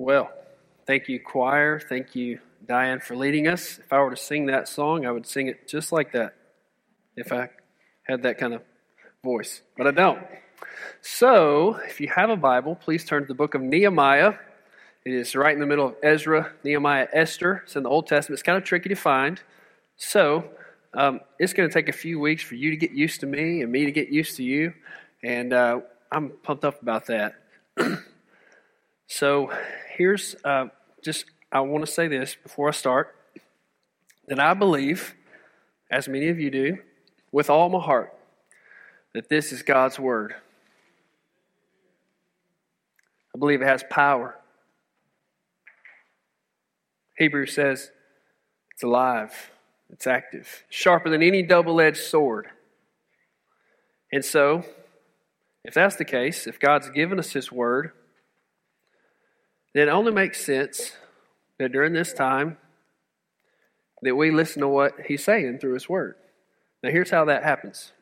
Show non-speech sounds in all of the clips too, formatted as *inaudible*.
Well, thank you, choir. Thank you, Diane, for leading us. If I were to sing that song, I would sing it just like that if I had that kind of voice, but I don't. So, if you have a Bible, please turn to the book of Nehemiah. It is right in the middle of Ezra, Nehemiah, Esther. It's in the Old Testament. It's kind of tricky to find. So, um, it's going to take a few weeks for you to get used to me and me to get used to you. And uh, I'm pumped up about that. *clears throat* so, here's uh, just, I want to say this before I start that I believe, as many of you do, with all my heart, that this is God's Word. I believe it has power. Hebrews says it's alive, it's active, sharper than any double edged sword. And so, if that's the case, if God's given us His Word, it only makes sense that during this time that we listen to what He's saying through His Word. Now, here's how that happens.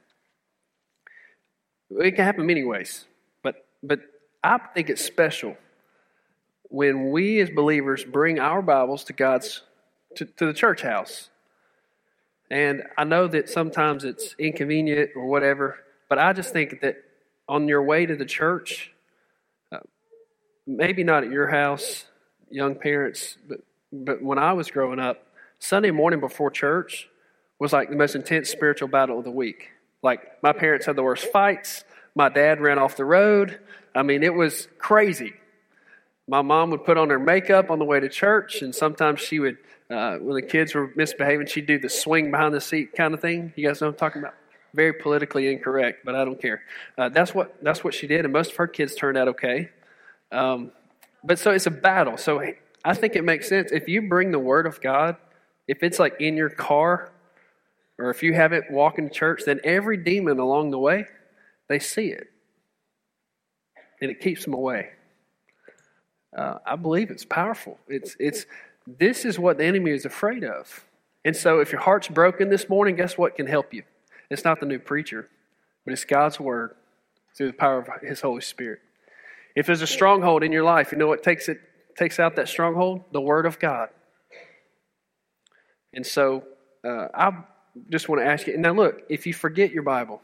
It can happen many ways, but but I think it's special when we as believers bring our Bibles to God's to, to the church house. And I know that sometimes it's inconvenient or whatever, but I just think that on your way to the church, maybe not at your house, young parents, but but when I was growing up, Sunday morning before church was like the most intense spiritual battle of the week. Like my parents had the worst fights. My dad ran off the road. I mean, it was crazy. My mom would put on her makeup on the way to church, and sometimes she would, uh, when the kids were misbehaving, she'd do the swing behind the seat kind of thing. You guys know what I'm talking about? Very politically incorrect, but I don't care. Uh, that's what that's what she did, and most of her kids turned out okay. Um, but so it's a battle. So I think it makes sense if you bring the Word of God, if it's like in your car, or if you have it walking to church, then every demon along the way, they see it, and it keeps them away. Uh, I believe it's powerful. It's it's this is what the enemy is afraid of. And so, if your heart's broken this morning, guess what can help you? It's not the new preacher, but it's God's word through the power of His Holy Spirit. If there's a stronghold in your life, you know what takes it takes out that stronghold? The Word of God. And so, uh, I just want to ask you. Now, look, if you forget your Bible,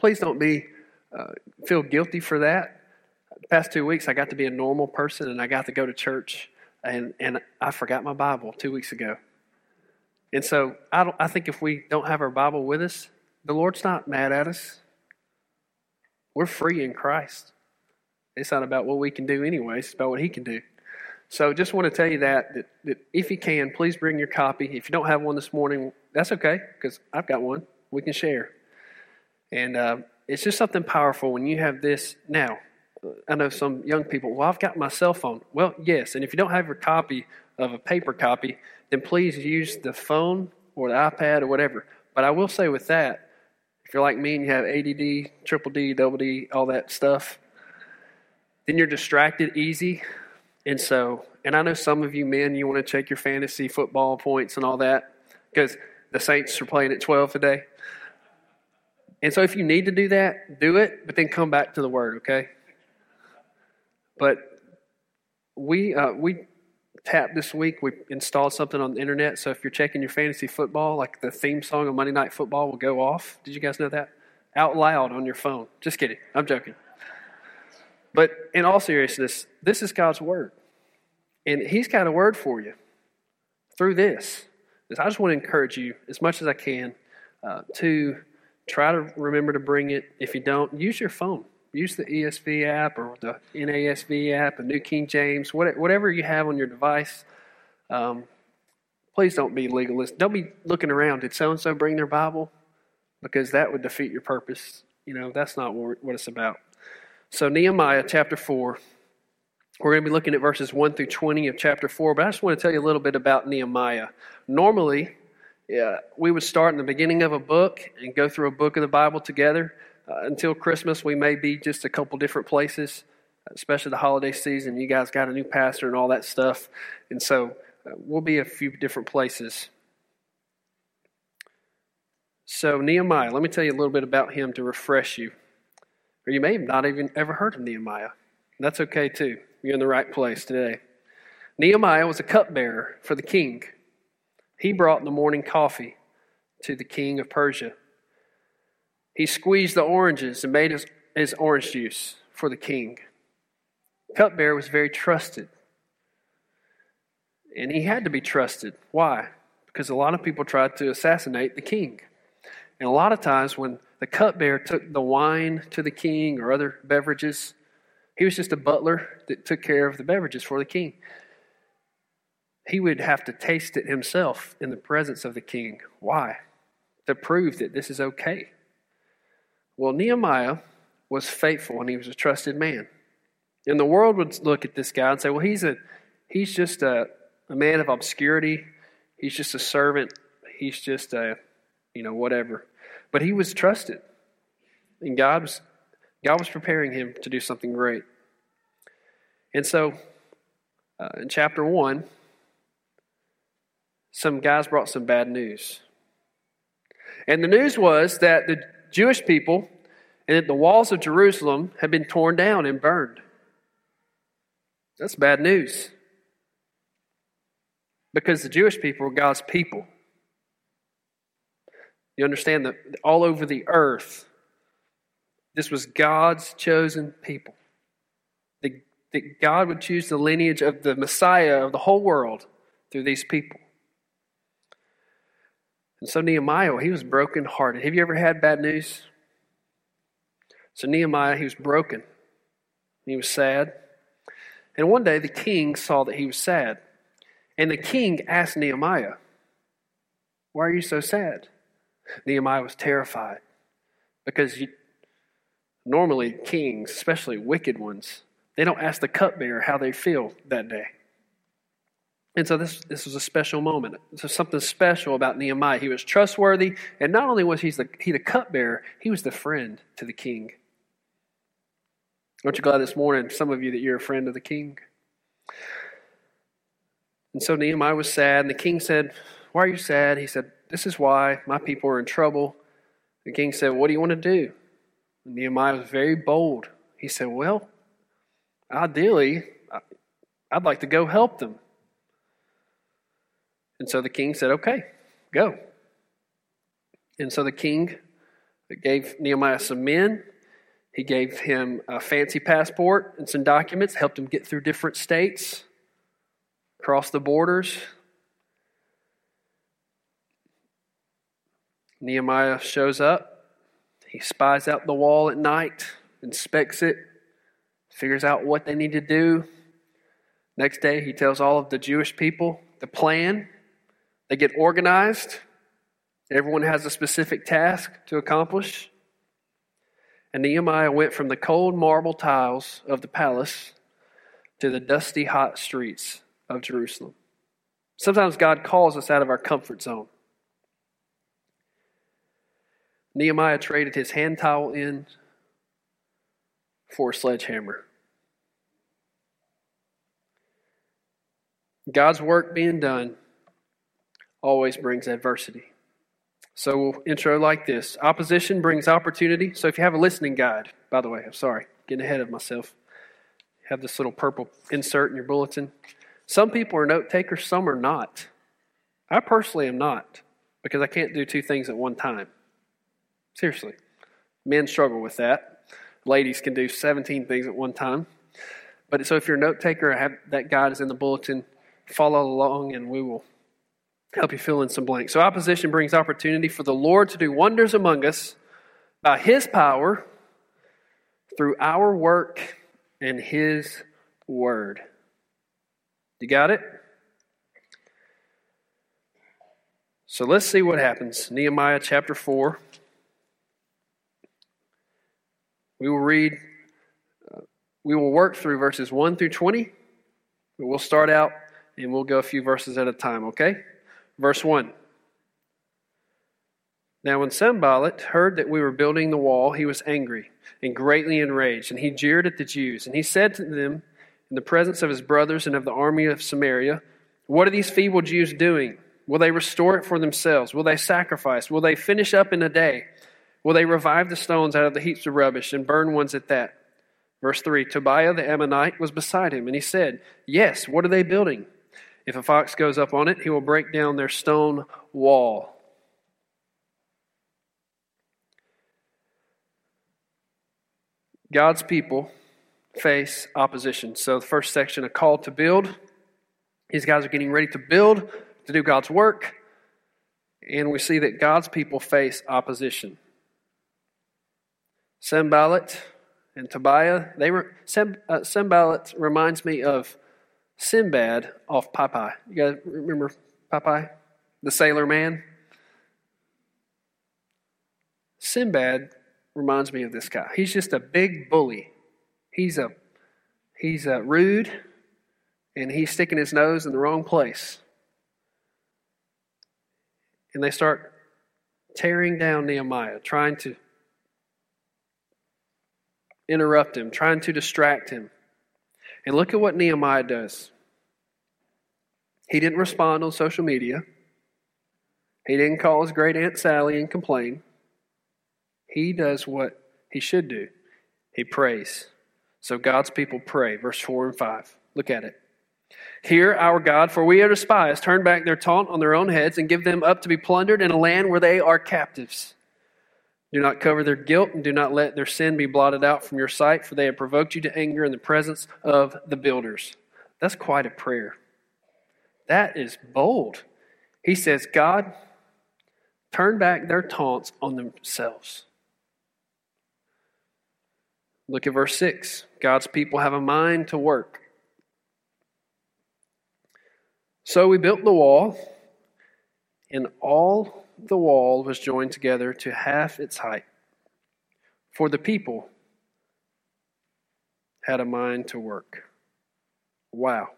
please don't be uh, feel guilty for that. The past two weeks, I got to be a normal person, and I got to go to church, and and I forgot my Bible two weeks ago. And so, I don't. I think if we don't have our Bible with us, the Lord's not mad at us. We're free in Christ. It's not about what we can do, anyways. It's about what He can do. So just want to tell you that, that, that if you can, please bring your copy. If you don't have one this morning, that's okay, because I've got one. We can share. And uh, it's just something powerful when you have this. Now, I know some young people, well, I've got my cell phone. Well, yes, and if you don't have your copy of a paper copy, then please use the phone or the iPad or whatever. But I will say with that, if you're like me and you have ADD, triple D, double D, all that stuff, then you're distracted easy. And so, and I know some of you men, you want to check your fantasy football points and all that because the Saints are playing at 12 today. And so, if you need to do that, do it, but then come back to the Word, okay? But we uh, we tapped this week. We installed something on the internet. So if you're checking your fantasy football, like the theme song of Monday Night Football will go off. Did you guys know that? Out loud on your phone. Just kidding. I'm joking. But in all seriousness, this is God's word. And He's got a word for you through this. I just want to encourage you as much as I can uh, to try to remember to bring it. If you don't, use your phone. Use the ESV app or the NASB app, a New King James, whatever you have on your device. Um, please don't be legalist. Don't be looking around. Did so and so bring their Bible? Because that would defeat your purpose. You know, that's not what it's about. So, Nehemiah chapter 4, we're going to be looking at verses 1 through 20 of chapter 4, but I just want to tell you a little bit about Nehemiah. Normally, yeah, we would start in the beginning of a book and go through a book of the Bible together. Uh, until Christmas, we may be just a couple different places, especially the holiday season. You guys got a new pastor and all that stuff. And so uh, we'll be a few different places. So, Nehemiah, let me tell you a little bit about him to refresh you. Or you may have not even ever heard of Nehemiah. That's okay too. You're in the right place today. Nehemiah was a cupbearer for the king. He brought the morning coffee to the king of Persia. He squeezed the oranges and made his, his orange juice for the king. Cupbearer was very trusted. And he had to be trusted. Why? Because a lot of people tried to assassinate the king. And a lot of times when the cupbearer took the wine to the king or other beverages, he was just a butler that took care of the beverages for the king. He would have to taste it himself in the presence of the king. Why? To prove that this is okay. Well, Nehemiah was faithful and he was a trusted man. And the world would look at this guy and say, well, he's, a, he's just a, a man of obscurity. He's just a servant. He's just a, you know, whatever. But he was trusted. And God was, God was preparing him to do something great. And so, uh, in chapter 1, some guys brought some bad news. And the news was that the Jewish people and that the walls of Jerusalem had been torn down and burned. That's bad news. Because the Jewish people were God's people. You understand that all over the earth, this was God's chosen people. That God would choose the lineage of the Messiah of the whole world through these people. And so Nehemiah, he was brokenhearted. Have you ever had bad news? So Nehemiah, he was broken. He was sad. And one day the king saw that he was sad. And the king asked Nehemiah, Why are you so sad? Nehemiah was terrified because you, normally kings, especially wicked ones, they don't ask the cupbearer how they feel that day. And so this, this was a special moment. Was something special about Nehemiah. He was trustworthy, and not only was he the, he the cupbearer, he was the friend to the king. Aren't you glad this morning, some of you, that you're a friend of the king? And so Nehemiah was sad, and the king said, Why are you sad? He said, This is why my people are in trouble. The king said, What do you want to do? And Nehemiah was very bold. He said, Well, ideally, I'd like to go help them. And so the king said, Okay, go. And so the king gave Nehemiah some men he gave him a fancy passport and some documents, helped him get through different states, cross the borders. Nehemiah shows up. He spies out the wall at night, inspects it, figures out what they need to do. Next day, he tells all of the Jewish people the plan. They get organized. Everyone has a specific task to accomplish. And Nehemiah went from the cold marble tiles of the palace to the dusty, hot streets of Jerusalem. Sometimes God calls us out of our comfort zone. Nehemiah traded his hand towel in for a sledgehammer. God's work being done always brings adversity. So we'll intro like this Opposition brings opportunity. So if you have a listening guide, by the way, I'm sorry, getting ahead of myself. Have this little purple insert in your bulletin. Some people are note takers, some are not. I personally am not because I can't do two things at one time. Seriously. Men struggle with that. Ladies can do 17 things at one time. But so if you're a note taker, have that guide is in the bulletin. Follow along and we will help you fill in some blanks. So, opposition brings opportunity for the Lord to do wonders among us by His power through our work and His word. You got it? So, let's see what happens. Nehemiah chapter 4. We will read, uh, we will work through verses 1 through 20. We'll start out and we'll go a few verses at a time, okay? Verse 1. Now, when Sanballat heard that we were building the wall, he was angry and greatly enraged, and he jeered at the Jews. And he said to them, in the presence of his brothers and of the army of Samaria, What are these feeble Jews doing? Will they restore it for themselves? Will they sacrifice? Will they finish up in a day? Will they revive the stones out of the heaps of rubbish and burn ones at that? Verse 3 Tobiah the Ammonite was beside him, and he said, Yes, what are they building? If a fox goes up on it, he will break down their stone wall. God's people face opposition. So, the first section, a call to build. These guys are getting ready to build, to do God's work. And we see that God's people face opposition. Sanballat and Tobiah, they were, Sem, uh, reminds me of Sinbad off Popeye. You guys remember Popeye? The sailor man? Sinbad reminds me of this guy. He's just a big bully. He's a he's a rude and he's sticking his nose in the wrong place. And they start tearing down Nehemiah, trying to interrupt him, trying to distract him. And look at what Nehemiah does. He didn't respond on social media. He didn't call his great Aunt Sally and complain. He does what he should do. He prays. So God's people pray. Verse 4 and 5. Look at it. Hear our God, for we are despised. Turn back their taunt on their own heads and give them up to be plundered in a land where they are captives. Do not cover their guilt and do not let their sin be blotted out from your sight, for they have provoked you to anger in the presence of the builders. That's quite a prayer. That is bold. He says, God, turn back their taunts on themselves. Look at verse 6. God's people have a mind to work. So we built the wall, and all the wall was joined together to half its height. For the people had a mind to work. Wow.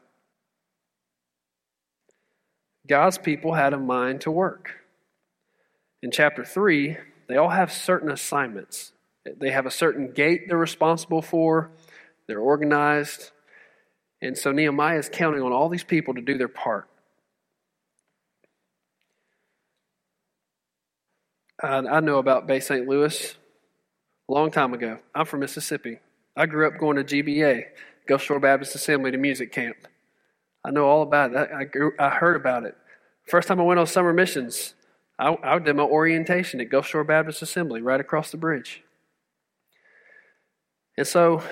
God's people had a mind to work. In chapter 3, they all have certain assignments. They have a certain gate they're responsible for, they're organized. And so Nehemiah is counting on all these people to do their part. I, I know about Bay St. Louis a long time ago. I'm from Mississippi. I grew up going to GBA, Gulf Shore Baptist Assembly, to music camp. I know all about it. I, grew, I heard about it. First time I went on summer missions, I, I did my orientation at Gulf Shore Baptist Assembly right across the bridge. And so,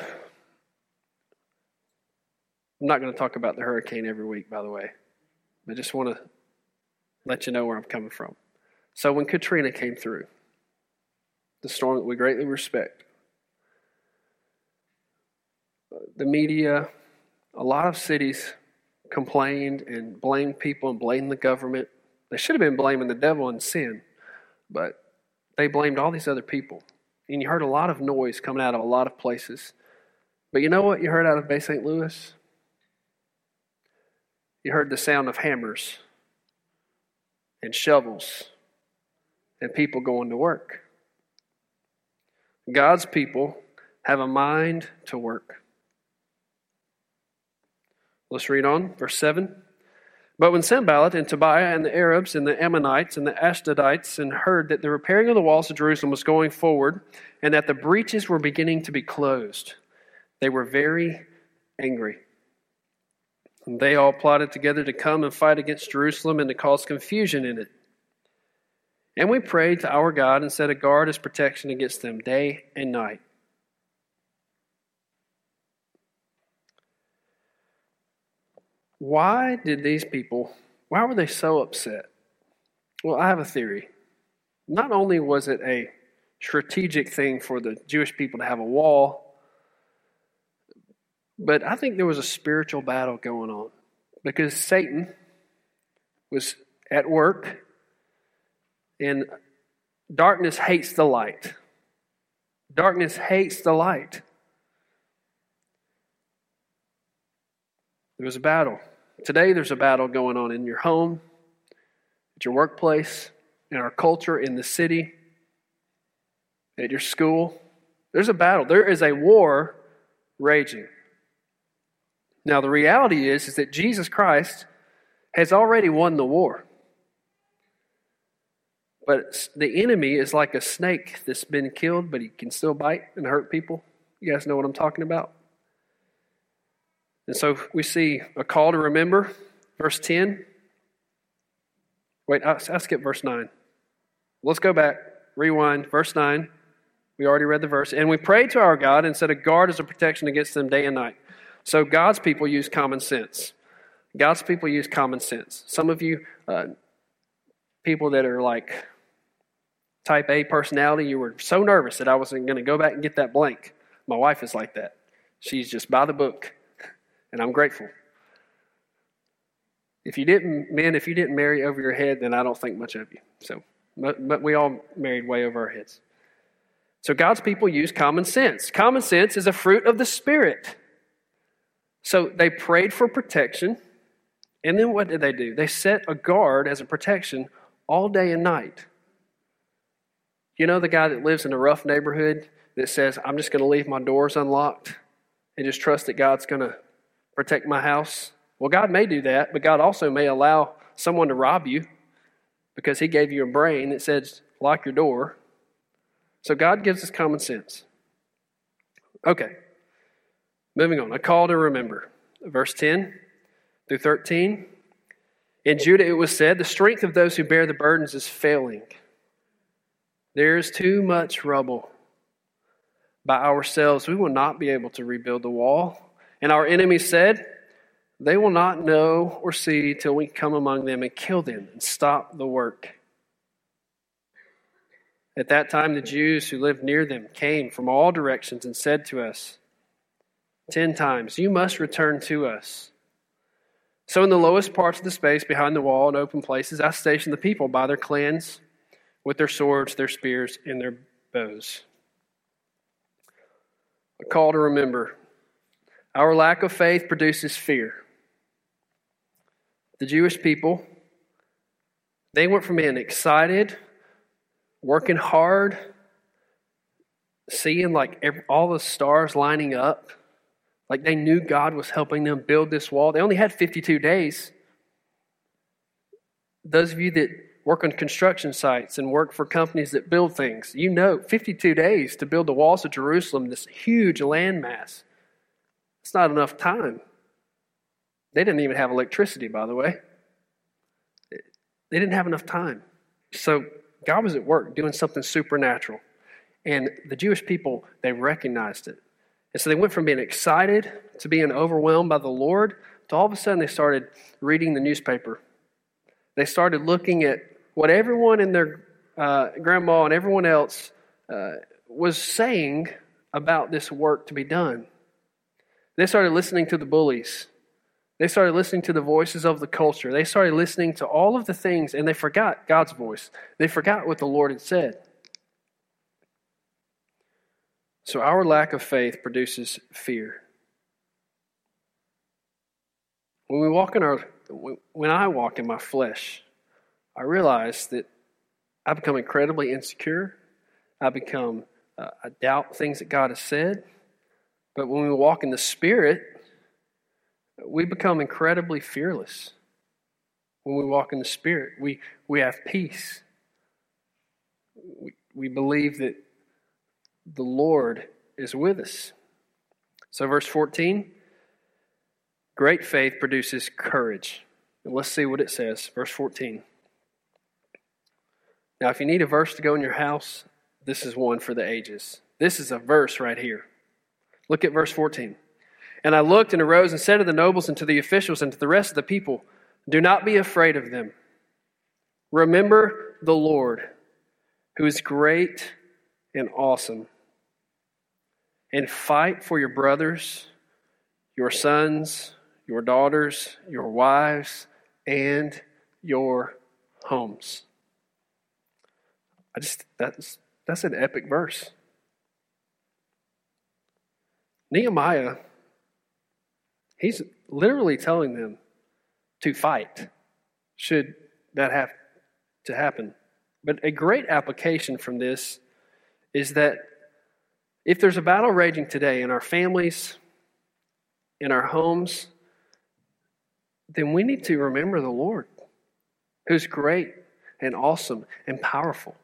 I'm not going to talk about the hurricane every week, by the way. I just want to let you know where I'm coming from. So, when Katrina came through, the storm that we greatly respect, the media, a lot of cities complained and blamed people and blamed the government. They should have been blaming the devil and sin, but they blamed all these other people. And you heard a lot of noise coming out of a lot of places. But you know what you heard out of Bay St. Louis? You heard the sound of hammers and shovels and people going to work. God's people have a mind to work. Let's read on, verse 7. But when Sanballat and Tobiah and the Arabs and the Ammonites and the Ashdodites and heard that the repairing of the walls of Jerusalem was going forward and that the breaches were beginning to be closed, they were very angry. And they all plotted together to come and fight against Jerusalem and to cause confusion in it. And we prayed to our God and set a guard as protection against them day and night. Why did these people, why were they so upset? Well, I have a theory. Not only was it a strategic thing for the Jewish people to have a wall, but I think there was a spiritual battle going on because Satan was at work and darkness hates the light. Darkness hates the light. There was a battle. Today, there's a battle going on in your home, at your workplace, in our culture, in the city, at your school. There's a battle. There is a war raging. Now, the reality is, is that Jesus Christ has already won the war. But the enemy is like a snake that's been killed, but he can still bite and hurt people. You guys know what I'm talking about? And so we see a call to remember, verse 10. Wait, I, skipped verse 9. Let's go back, rewind, verse 9. We already read the verse. And we prayed to our God and set a guard as a protection against them day and night. So God's people use common sense. God's people use common sense. Some of you, uh, people that are like type A personality, you were so nervous that I wasn't going to go back and get that blank. My wife is like that. She's just by the book, *laughs* and I'm grateful. If you didn't, men, if you didn't marry over your head, then I don't think much of you. So, but, but we all married way over our heads. So God's people use common sense. Common sense is a fruit of the Spirit. So they prayed for protection, and then what did they do? They set a guard as a protection all day and night. You know the guy that lives in a rough neighborhood that says, I'm just going to leave my doors unlocked and just trust that God's going to protect my house? Well, God may do that, but God also may allow someone to rob you because He gave you a brain that says, lock your door. So God gives us common sense. Okay, moving on. A call to remember. Verse 10 through 13. In Judah it was said, The strength of those who bear the burdens is failing. There is too much rubble. By ourselves, we will not be able to rebuild the wall. And our enemies said, They will not know or see till we come among them and kill them and stop the work. At that time, the Jews who lived near them came from all directions and said to us, Ten times, You must return to us. So, in the lowest parts of the space behind the wall and open places, I stationed the people by their clans with their swords, their spears, and their bows. A call to remember our lack of faith produces fear. The Jewish people, they went from being excited, working hard, seeing like every, all the stars lining up, like they knew God was helping them build this wall. They only had 52 days. Those of you that work on construction sites and work for companies that build things. You know, 52 days to build the walls of Jerusalem, this huge landmass. It's not enough time. They didn't even have electricity, by the way. They didn't have enough time. So God was at work doing something supernatural. And the Jewish people, they recognized it. And so they went from being excited to being overwhelmed by the Lord to all of a sudden they started reading the newspaper. They started looking at what everyone and their uh, grandma and everyone else uh, was saying about this work to be done. They started listening to the bullies. They started listening to the voices of the culture. They started listening to all of the things, and they forgot God's voice. They forgot what the Lord had said. So, our lack of faith produces fear. When we walk in our, when I walk in my flesh, I realize that I become incredibly insecure. I become, uh, I doubt things that God has said. But when we walk in the Spirit, we become incredibly fearless. When we walk in the Spirit, we, we have peace. We, we believe that the Lord is with us. So, verse 14 great faith produces courage. And let's see what it says. Verse 14. Now, if you need a verse to go in your house, this is one for the ages. This is a verse right here. Look at verse 14. And I looked and arose and said to the nobles and to the officials and to the rest of the people, Do not be afraid of them. Remember the Lord, who is great and awesome, and fight for your brothers, your sons, your daughters, your wives, and your homes. I just that's that's an epic verse. Nehemiah, he's literally telling them to fight should that have to happen. But a great application from this is that if there's a battle raging today in our families, in our homes, then we need to remember the Lord, who's great and awesome and powerful.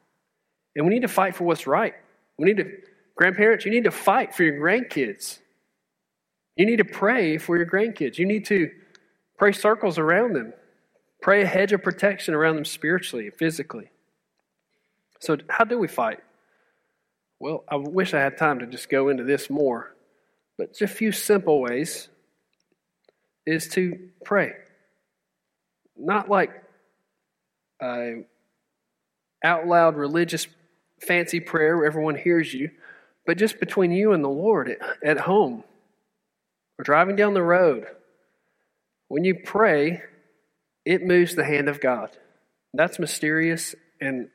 And we need to fight for what's right. We need to grandparents, you need to fight for your grandkids. You need to pray for your grandkids. You need to pray circles around them. Pray a hedge of protection around them spiritually, and physically. So, how do we fight? Well, I wish I had time to just go into this more, but just a few simple ways is to pray. Not like a out loud religious fancy prayer where everyone hears you, but just between you and the Lord at, home or driving down the road. When you pray, it moves the hand of God. That's mysterious. And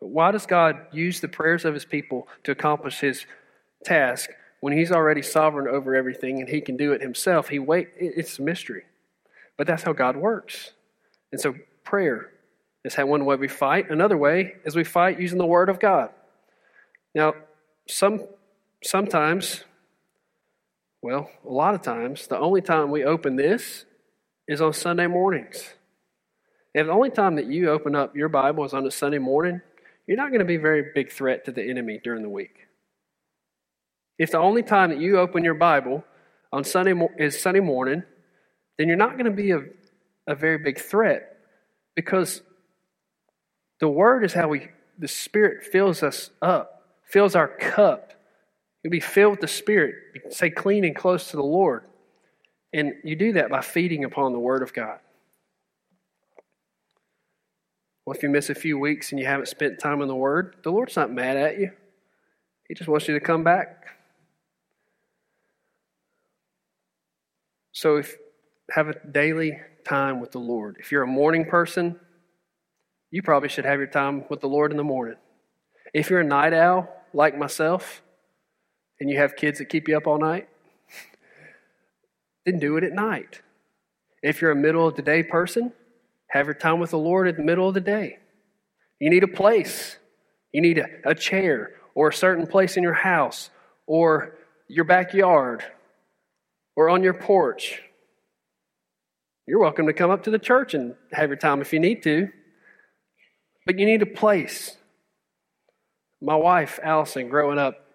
why does God use the prayers of his people to accomplish his task when he's already sovereign over everything and he can do it himself? He wait it's a mystery. But that's how God works. And so prayer is how one way we fight. Another way is we fight using the word of God. Now, some sometimes well, a lot of times, the only time we open this is on Sunday mornings. If the only time that you open up your Bible is on a Sunday morning, you're not going to be a very big threat to the enemy during the week. If the only time that you open your Bible on Sunday is Sunday morning, then you're not going to be a, a very big threat because the Word is how we, the Spirit fills us up, fills our cup. You'll be filled with the Spirit, say clean and close to the Lord. And you do that by feeding upon the Word of God. Well, if you miss a few weeks and you haven't spent time in the Word, the Lord's not mad at you. He just wants you to come back. So, if have a daily time with the Lord. If you're a morning person, you probably should have your time with the Lord in the morning. If you're a night owl like myself, and you have kids that keep you up all night, then do it at night. If you're a middle of the day person, have your time with the Lord in the middle of the day. You need a place. You need a, a chair or a certain place in your house or your backyard or on your porch. You're welcome to come up to the church and have your time if you need to. But you need a place. My wife, Allison, growing up,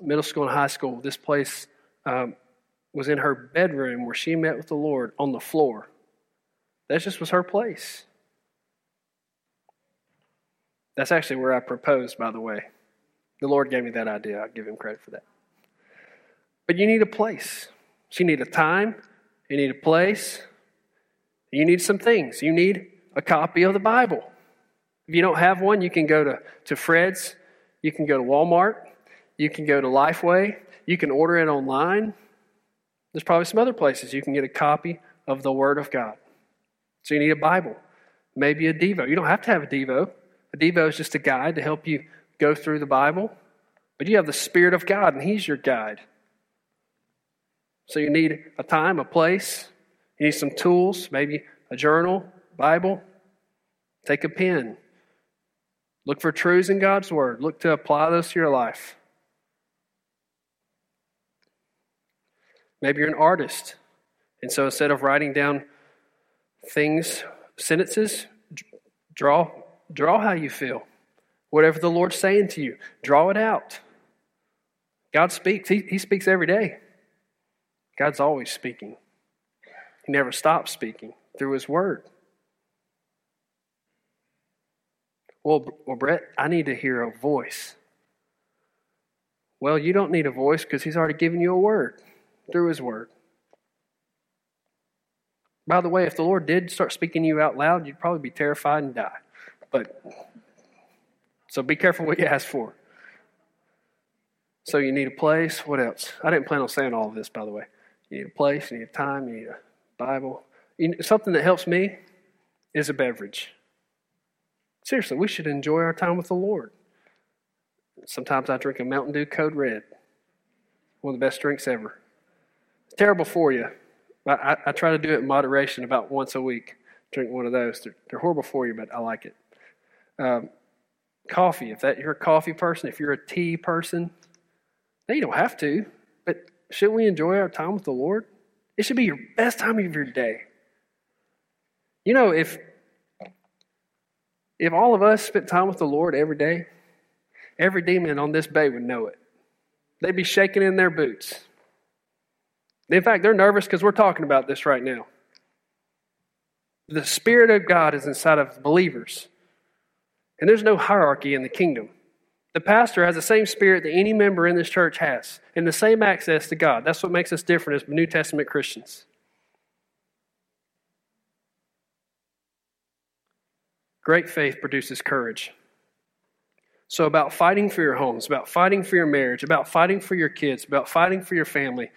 middle school and high school, this place um, was in her bedroom where she met with the Lord on the floor. That just was her place. That's actually where I proposed, by the way. The Lord gave me that idea. I give him credit for that. But you need a place. So you need a time, you need a place, you need some things. You need a copy of the Bible. If you don't have one, you can go to, to Fred's, you can go to Walmart, you can go to Lifeway, you can order it online. There's probably some other places you can get a copy of the Word of God. So you need a Bible, maybe a Devo. You don't have to have a Devo. A Devo is just a guide to help you go through the Bible. But you have the Spirit of God, and He's your guide. So you need a time, a place. You need some tools, maybe a journal, Bible. Take a pen. Look for truths in God's Word. Look to apply those to your life. Maybe you're an artist. And so instead of writing down things, sentences, draw, draw how you feel. Whatever the Lord's saying to you, draw it out. God speaks. He, he speaks every day. God's always speaking. He never stops speaking through His Word. Well, well, Brett, I need to hear a voice. Well, you don't need a voice because He's already given you a word through His Word. By the way, if the Lord did start speaking to you out loud, you'd probably be terrified and die. But so be careful what you ask for. So you need a place. What else? I didn't plan on saying all of this, by the way. You need a place. You need a time. You need a Bible. You something that helps me is a beverage. Seriously, we should enjoy our time with the Lord. Sometimes I drink a Mountain Dew Code Red, one of the best drinks ever It's terrible for you. I, I, try to do it in moderation about once a week. Drink one of those. They're, they're horrible for you, but I like it. Um, coffee. If that you're a coffee person, if you're a tea person, now you don't have to. But shouldn't we enjoy our time with the Lord? It should be your best time of your day. You know, if if all of us spent time with the Lord every day, every demon on this bay would know it. They'd be shaking in their boots. In fact, they're nervous because we're talking about this right now. The Spirit of God is inside of believers, and there's no hierarchy in the kingdom. The pastor has the same spirit that any member in this church has, and the same access to God. That's what makes us different as New Testament Christians. Great faith produces courage. So, about fighting for your homes, about fighting for your marriage, about fighting for your kids, about fighting for your family.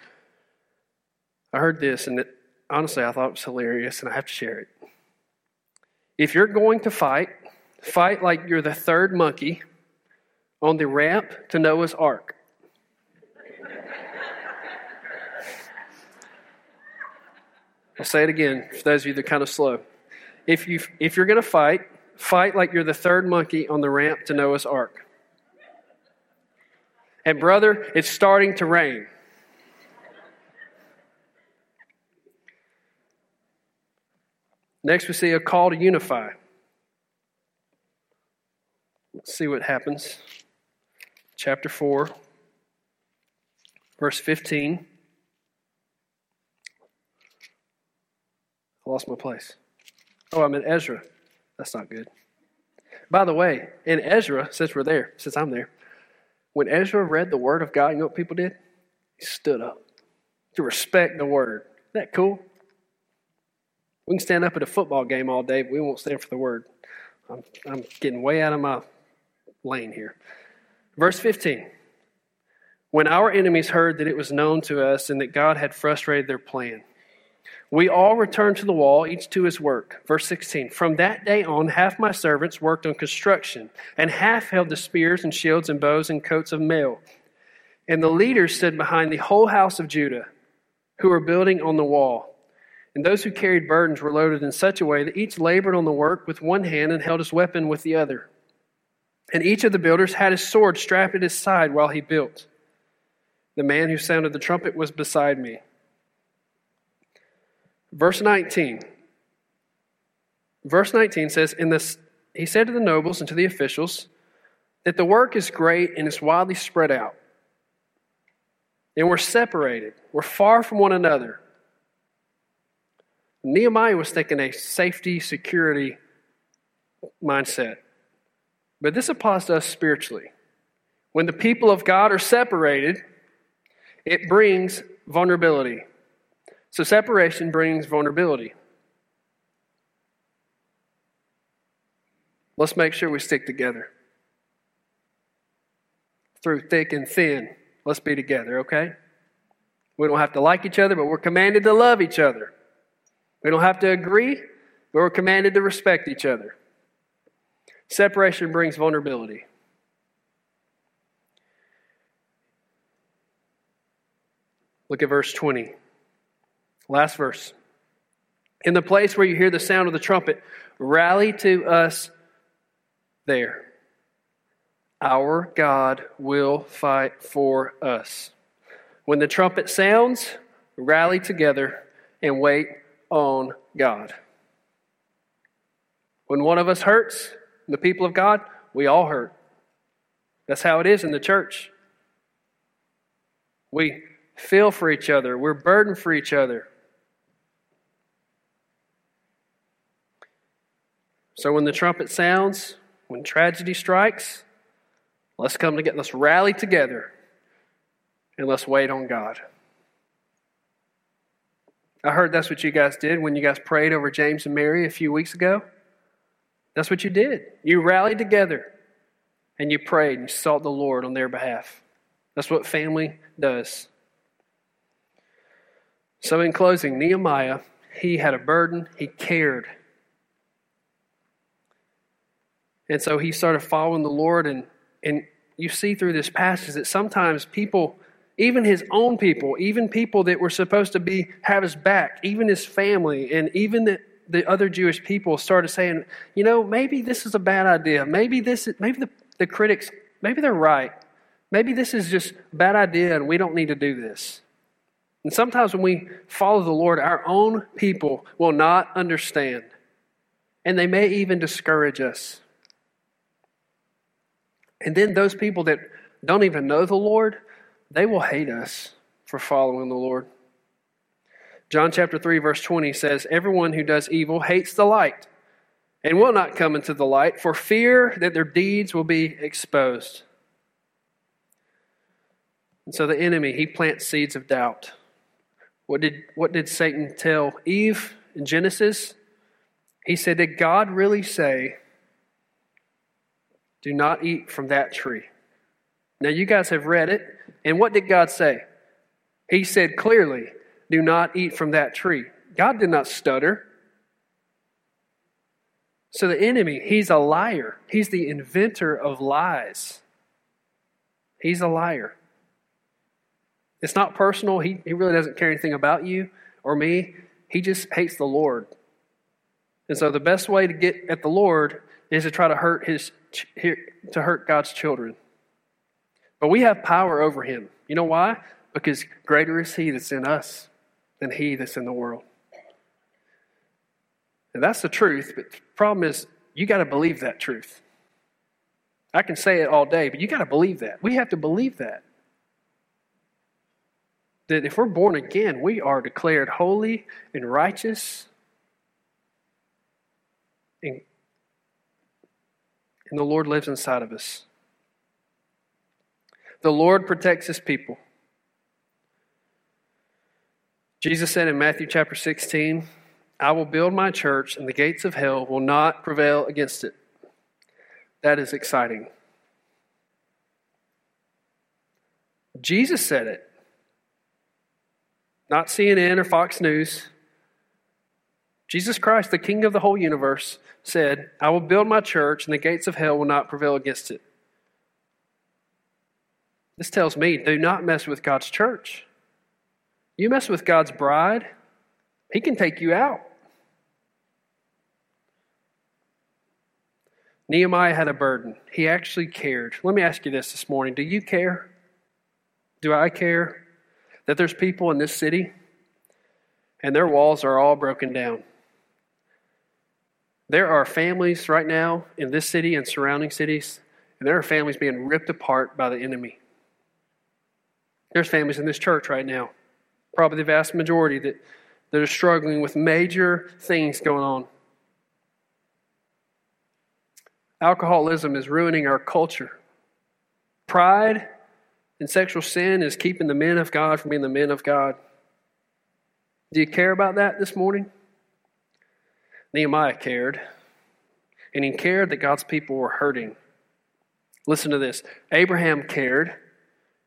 I heard this, and it, honestly, I thought it was hilarious, and I have to share it. If you're going to fight, fight like you're the third monkey on the ramp to Noah's Ark. I'll say it again for those of you that are kind of slow. If, you, if you're going to fight, fight like you're the third monkey on the ramp to Noah's Ark. And, brother, it's starting to rain. Next, we see a call to unify. Let's see what happens. Chapter 4, verse 15. I lost my place. Oh, I'm in Ezra. That's not good. By the way, in Ezra, since we're there, since I'm there, when Ezra read the word of God, you know what people did? He stood up to respect the word. Isn't that cool? We can stand up at a football game all day, but we won't stand for the word. I'm, I'm getting way out of my lane here. Verse 15. When our enemies heard that it was known to us and that God had frustrated their plan, we all returned to the wall, each to his work. Verse 16 From that day on, half my servants worked on construction, and half held the spears and shields and bows and coats of mail. And the leaders stood behind the whole house of Judah, who were building on the wall. And those who carried burdens were loaded in such a way that each labored on the work with one hand and held his weapon with the other. And each of the builders had his sword strapped at his side while he built. The man who sounded the trumpet was beside me. Verse 19. Verse 19 says, In this, He said to the nobles and to the officials that the work is great and is widely spread out. And we're separated, we're far from one another. Nehemiah was thinking a safety, security mindset. But this applies to us spiritually. When the people of God are separated, it brings vulnerability. So separation brings vulnerability. Let's make sure we stick together. Through thick and thin, let's be together, okay? We don't have to like each other, but we're commanded to love each other. We don't have to agree, but we're commanded to respect each other. Separation brings vulnerability. Look at verse 20. Last verse. In the place where you hear the sound of the trumpet, rally to us there. Our God will fight for us. When the trumpet sounds, rally together and wait on God. When one of us hurts, the people of God, we all hurt. That's how it is in the church. We feel for each other, we're burdened for each other. So when the trumpet sounds, when tragedy strikes, let's come together, let's rally together, and let's wait on God. I heard that's what you guys did when you guys prayed over James and Mary a few weeks ago. That's what you did. You rallied together and you prayed and you sought the Lord on their behalf. That's what family does. So, in closing, Nehemiah, he had a burden, he cared And so he started following the Lord. And, and you see through this passage that sometimes people, even his own people, even people that were supposed to be have his back, even his family, and even the, the other Jewish people started saying, you know, maybe this is a bad idea. Maybe this maybe the, the critics, maybe they're right. Maybe this is just a bad idea and we don't need to do this. And sometimes when we follow the Lord, our own people will not understand. And they may even discourage us. And then those people that don't even know the Lord, they will hate us for following the Lord. John chapter 3 verse 20 says, "Everyone who does evil hates the light and will not come into the light for fear that their deeds will be exposed." And so the enemy, he plants seeds of doubt. What did what did Satan tell Eve in Genesis? He said, Did God really say, Do not eat from that tree? Now, you guys have read it. And what did God say? He said clearly, Do not eat from that tree. God did not stutter. So the enemy, he's a liar. He's the inventor of lies. He's a liar. It's not personal. He, he really doesn't care anything about you or me. He just hates the Lord. And so the best way to get at the Lord is to try to hurt his to hurt God's children. But we have power over him. You know why? Because greater is he that's in us than he that's in the world. And that's the truth, but the problem is you got to believe that truth. I can say it all day, but you got to believe that. We have to believe that. That if we're born again, we are declared holy and righteous and, and the Lord lives inside of us. The Lord protects his people. Jesus said in Matthew chapter 16, I will build my church, and the gates of hell will not prevail against it. That is exciting. Jesus said it, not CNN or Fox News. Jesus Christ, the King of the whole universe, said, I will build my church, and the gates of hell will not prevail against it. This tells me do not mess with God's church. You mess with God's bride, He can take you out. Nehemiah had a burden. He actually cared. Let me ask you this this morning Do you care? Do I care that there's people in this city and their walls are all broken down? There are families right now in this city and surrounding cities, and there are families being ripped apart by the enemy. There's families in this church right now, probably the vast majority, that, that are struggling with major things going on. Alcoholism is ruining our culture. Pride and sexual sin is keeping the men of God from being the men of God. Do you care about that this morning? Nehemiah cared, and he cared that God's people were hurting. Listen to this Abraham cared,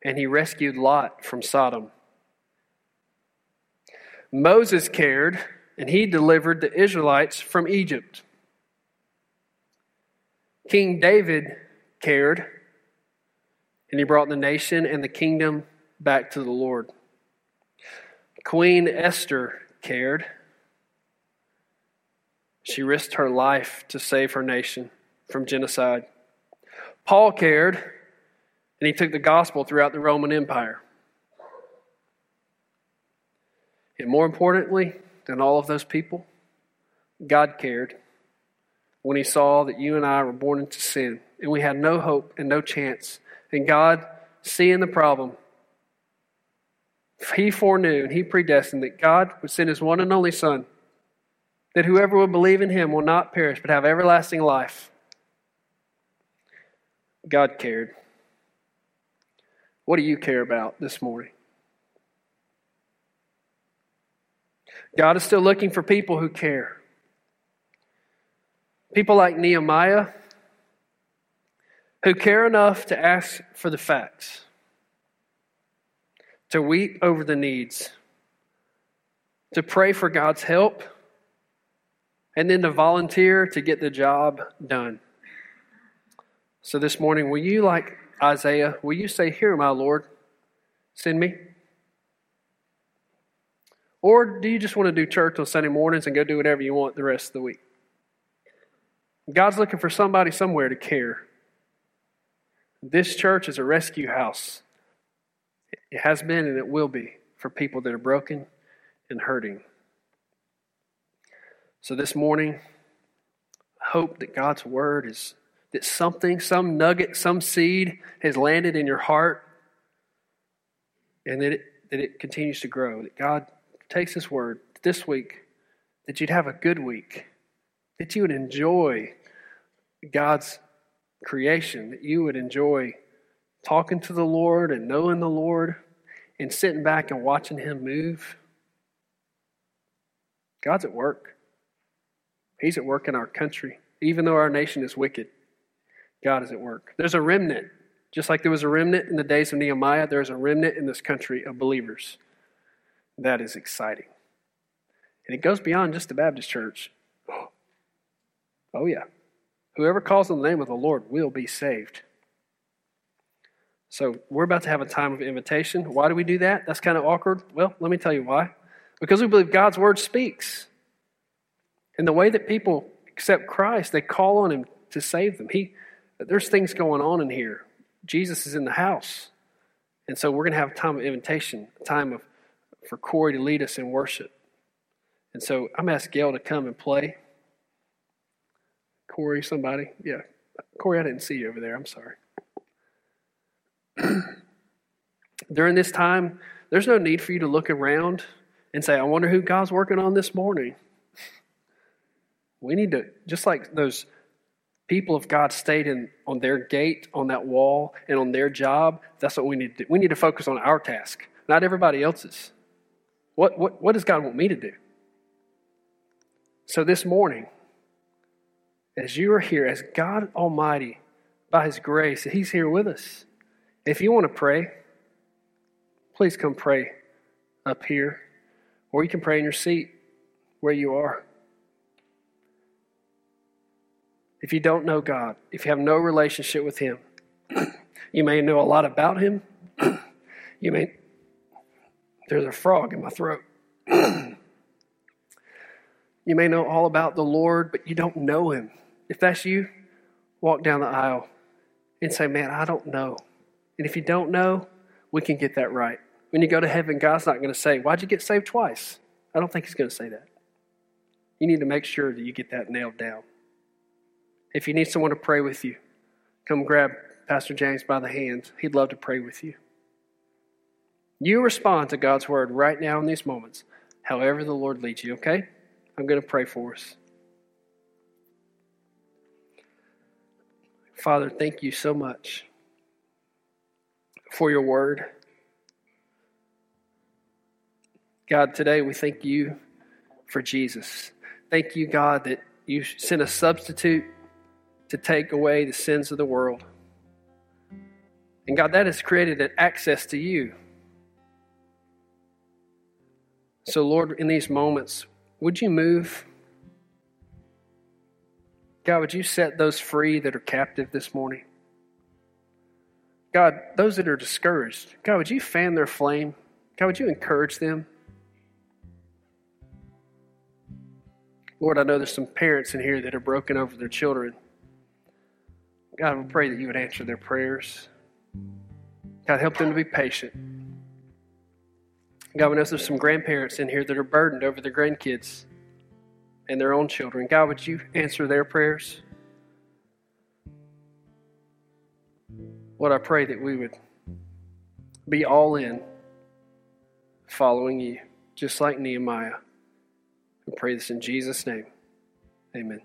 and he rescued Lot from Sodom. Moses cared, and he delivered the Israelites from Egypt. King David cared, and he brought the nation and the kingdom back to the Lord. Queen Esther cared she risked her life to save her nation from genocide. Paul cared, and he took the gospel throughout the Roman Empire. And more importantly than all of those people, God cared when he saw that you and I were born into sin and we had no hope and no chance. And God, seeing the problem, he foreknew and he predestined that God would send his one and only Son that whoever will believe in him will not perish but have everlasting life. God cared. What do you care about this morning? God is still looking for people who care. People like Nehemiah who care enough to ask for the facts, to weep over the needs, to pray for God's help and then to volunteer to get the job done. So this morning, will you, like Isaiah, will you say, Here, my Lord, send me? Or do you just want to do church on Sunday mornings and go do whatever you want the rest of the week? God's looking for somebody somewhere to care. This church is a rescue house. It has been and it will be for people that are broken and hurting. So this morning, I hope that God's word is that something, some nugget, some seed has landed in your heart and that it, that it continues to grow. That God takes His word this week, that you'd have a good week, that you would enjoy God's creation, that you would enjoy talking to the Lord and knowing the Lord and sitting back and watching Him move. God's at work. He's at work in our country. Even though our nation is wicked, God is at work. There's a remnant. Just like there was a remnant in the days of Nehemiah, there's a remnant in this country of believers. That is exciting. And it goes beyond just the Baptist church. *gasps* Oh, yeah. Whoever calls on the name of the Lord will be saved. So we're about to have a time of invitation. Why do we do that? That's kind of awkward. Well, let me tell you why. Because we believe God's word speaks. And the way that people accept Christ, they call on him to save them. He there's things going on in here. Jesus is in the house. And so we're going to have a time of invitation, a time of for Corey to lead us in worship. And so I'm asking Gail to come and play. Corey, somebody? Yeah. Corey, I didn't see you over there. I'm sorry. *clears throat* During this time, there's no need for you to look around and say, I wonder who God's working on this morning. We need to, just like those people of God stayed in, on their gate, on that wall, and on their job, that's what we need to do. We need to focus on our task, not everybody else's. What, what, what does God want me to do? So this morning, as you are here, as God Almighty, by His grace, He's here with us. If you want to pray, please come pray up here, or you can pray in your seat where you are. If you don't know God, if you have no relationship with Him, *clears throat* you may know a lot about Him. *clears throat* you may, there's a frog in my throat. *clears throat* you may know all about the Lord, but you don't know Him. If that's you, walk down the aisle and say, Man, I don't know. And if you don't know, we can get that right. When you go to heaven, God's not going to say, Why'd you get saved twice? I don't think He's going to say that. You need to make sure that you get that nailed down. If you need someone to pray with you, come grab Pastor James by the hand. He'd love to pray with you. You respond to God's word right now in these moments, however the Lord leads you, okay? I'm going to pray for us. Father, thank you so much for your word. God, today we thank you for Jesus. Thank you, God, that you sent a substitute to take away the sins of the world. And God, that has created an access to you. So, Lord, in these moments, would you move? God, would you set those free that are captive this morning? God, those that are discouraged, God, would you fan their flame? God, would you encourage them? Lord, I know there's some parents in here that are broken over their children. God, we pray that you would answer their prayers. God, help them to be patient. God, we know there's some grandparents in here that are burdened over their grandkids and their own children. God, would you answer their prayers? Lord, I pray that we would be all in following you, just like Nehemiah. We pray this in Jesus' name. Amen.